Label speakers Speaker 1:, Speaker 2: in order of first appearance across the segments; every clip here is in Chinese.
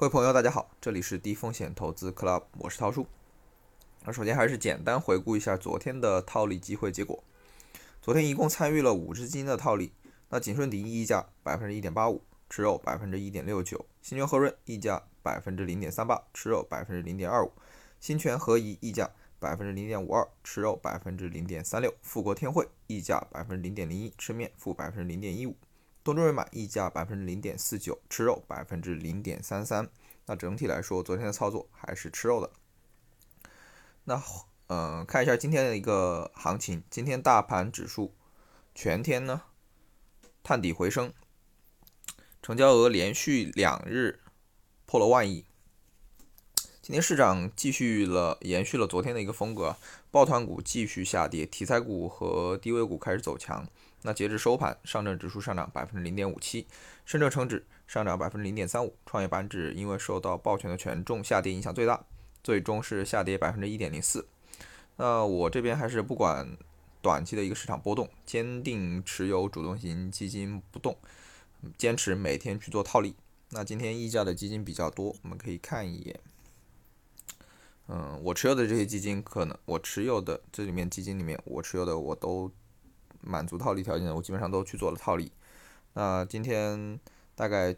Speaker 1: 各位朋友，大家好，这里是低风险投资 Club，我是涛叔。那首先还是简单回顾一下昨天的套利机会结果。昨天一共参与了五只基金的套利，那景顺迪溢价百分之一点八五，持有百分之一点六九；新泉和润溢价百分之零点三八，持有百分之零点二五；新泉合宜溢价百分之零点五二，持有百分之零点三六；富国天惠溢价百分之零点零一，吃面负百分之零点一五。东证瑞买溢价百分之零点四九，吃肉百分之零点三三。那整体来说，昨天的操作还是吃肉的。那嗯，看一下今天的一个行情。今天大盘指数全天呢探底回升，成交额连续两日破了万亿。今天市场继续了延续了昨天的一个风格，抱团股继续下跌，题材股和低位股开始走强。那截至收盘，上证指数上涨百分之零点五七，深证成指上涨百分之零点三五，创业板指因为受到抱拳的权重下跌影响最大，最终是下跌百分之一点零四。那我这边还是不管短期的一个市场波动，坚定持有主动型基金不动，坚持每天去做套利。那今天溢价的基金比较多，我们可以看一眼。嗯，我持有的这些基金，可能我持有的这里面基金里面，我持有的我都。满足套利条件的，我基本上都去做了套利。那今天大概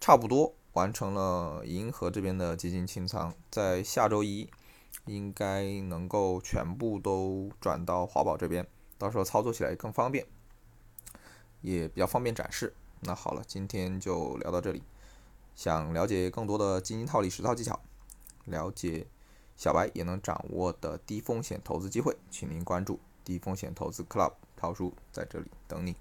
Speaker 1: 差不多完成了银河这边的基金清仓，在下周一应该能够全部都转到华宝这边，到时候操作起来更方便，也比较方便展示。那好了，今天就聊到这里。想了解更多的基金套利实操技巧，了解小白也能掌握的低风险投资机会，请您关注低风险投资 Club。涛叔在这里等你。